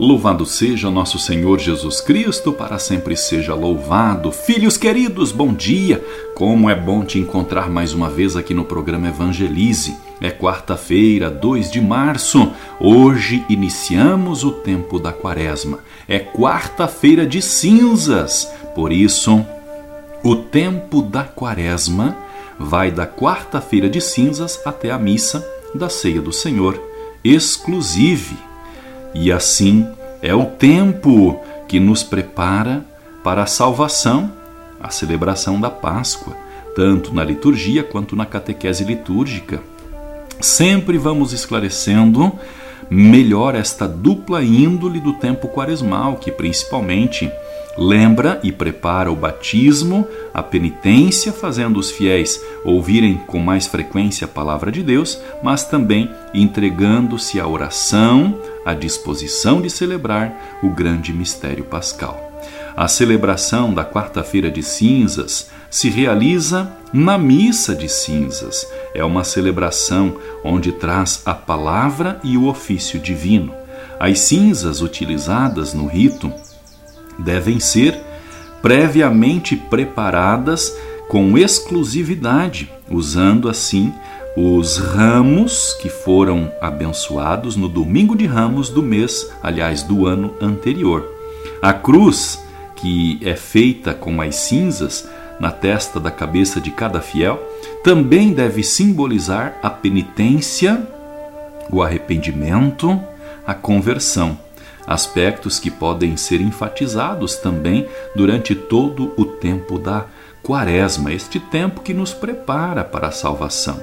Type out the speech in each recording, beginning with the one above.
Louvado seja nosso Senhor Jesus Cristo, para sempre seja louvado. Filhos queridos, bom dia! Como é bom te encontrar mais uma vez aqui no programa Evangelize. É quarta-feira, 2 de março. Hoje iniciamos o tempo da quaresma. É quarta-feira de cinzas. Por isso, o tempo da quaresma vai da quarta-feira de cinzas até a missa da ceia do Senhor, exclusive. E assim é o tempo que nos prepara para a salvação, a celebração da Páscoa, tanto na liturgia quanto na catequese litúrgica. Sempre vamos esclarecendo melhor esta dupla índole do tempo quaresmal, que principalmente lembra e prepara o batismo, a penitência, fazendo os fiéis ouvirem com mais frequência a palavra de Deus, mas também entregando-se à oração, à disposição de celebrar o grande mistério pascal. A celebração da quarta-feira de cinzas se realiza na missa de cinzas. É uma celebração onde traz a palavra e o ofício divino. As cinzas utilizadas no rito devem ser previamente preparadas com exclusividade, usando assim os ramos que foram abençoados no domingo de ramos do mês, aliás, do ano anterior. A cruz, que é feita com as cinzas, na testa da cabeça de cada fiel, também deve simbolizar a penitência, o arrependimento, a conversão, aspectos que podem ser enfatizados também durante todo o tempo da Quaresma, este tempo que nos prepara para a salvação.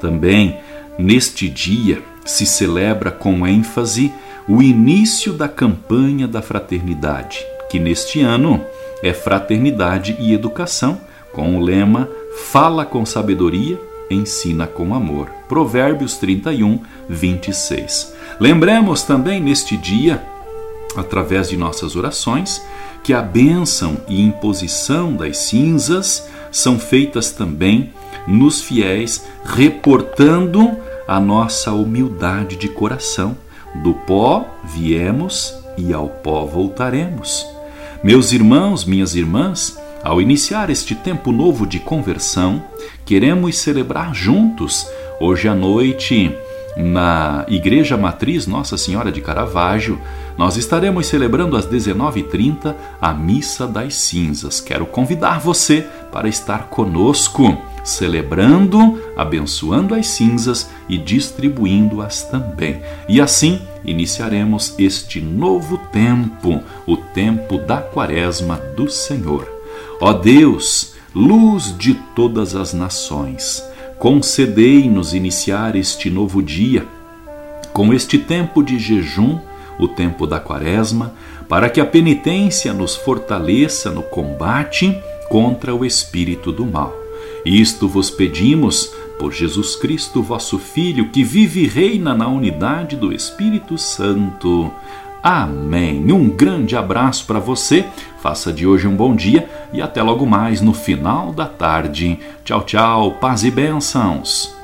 Também neste dia se celebra com ênfase o início da campanha da fraternidade, que neste ano é fraternidade e educação, com o lema Fala com sabedoria, ensina com amor. Provérbios 31, 26. Lembremos também neste dia, através de nossas orações, que a bênção e imposição das cinzas são feitas também nos fiéis, reportando a nossa humildade de coração. Do pó viemos e ao pó voltaremos. Meus irmãos, minhas irmãs, ao iniciar este tempo novo de conversão, queremos celebrar juntos, hoje à noite, na Igreja Matriz Nossa Senhora de Caravaggio, nós estaremos celebrando às 19h30 a Missa das Cinzas. Quero convidar você para estar conosco, celebrando, abençoando as cinzas e distribuindo-as também. E assim iniciaremos este novo tempo, o tempo da Quaresma do Senhor. Ó Deus, luz de todas as nações, concedei-nos iniciar este novo dia com este tempo de jejum, o tempo da Quaresma, para que a penitência nos fortaleça no combate contra o espírito do mal. Isto vos pedimos por Jesus Cristo, vosso Filho, que vive e reina na unidade do Espírito Santo. Amém. Um grande abraço para você. Faça de hoje um bom dia e até logo mais no final da tarde. Tchau, tchau. Paz e bênçãos.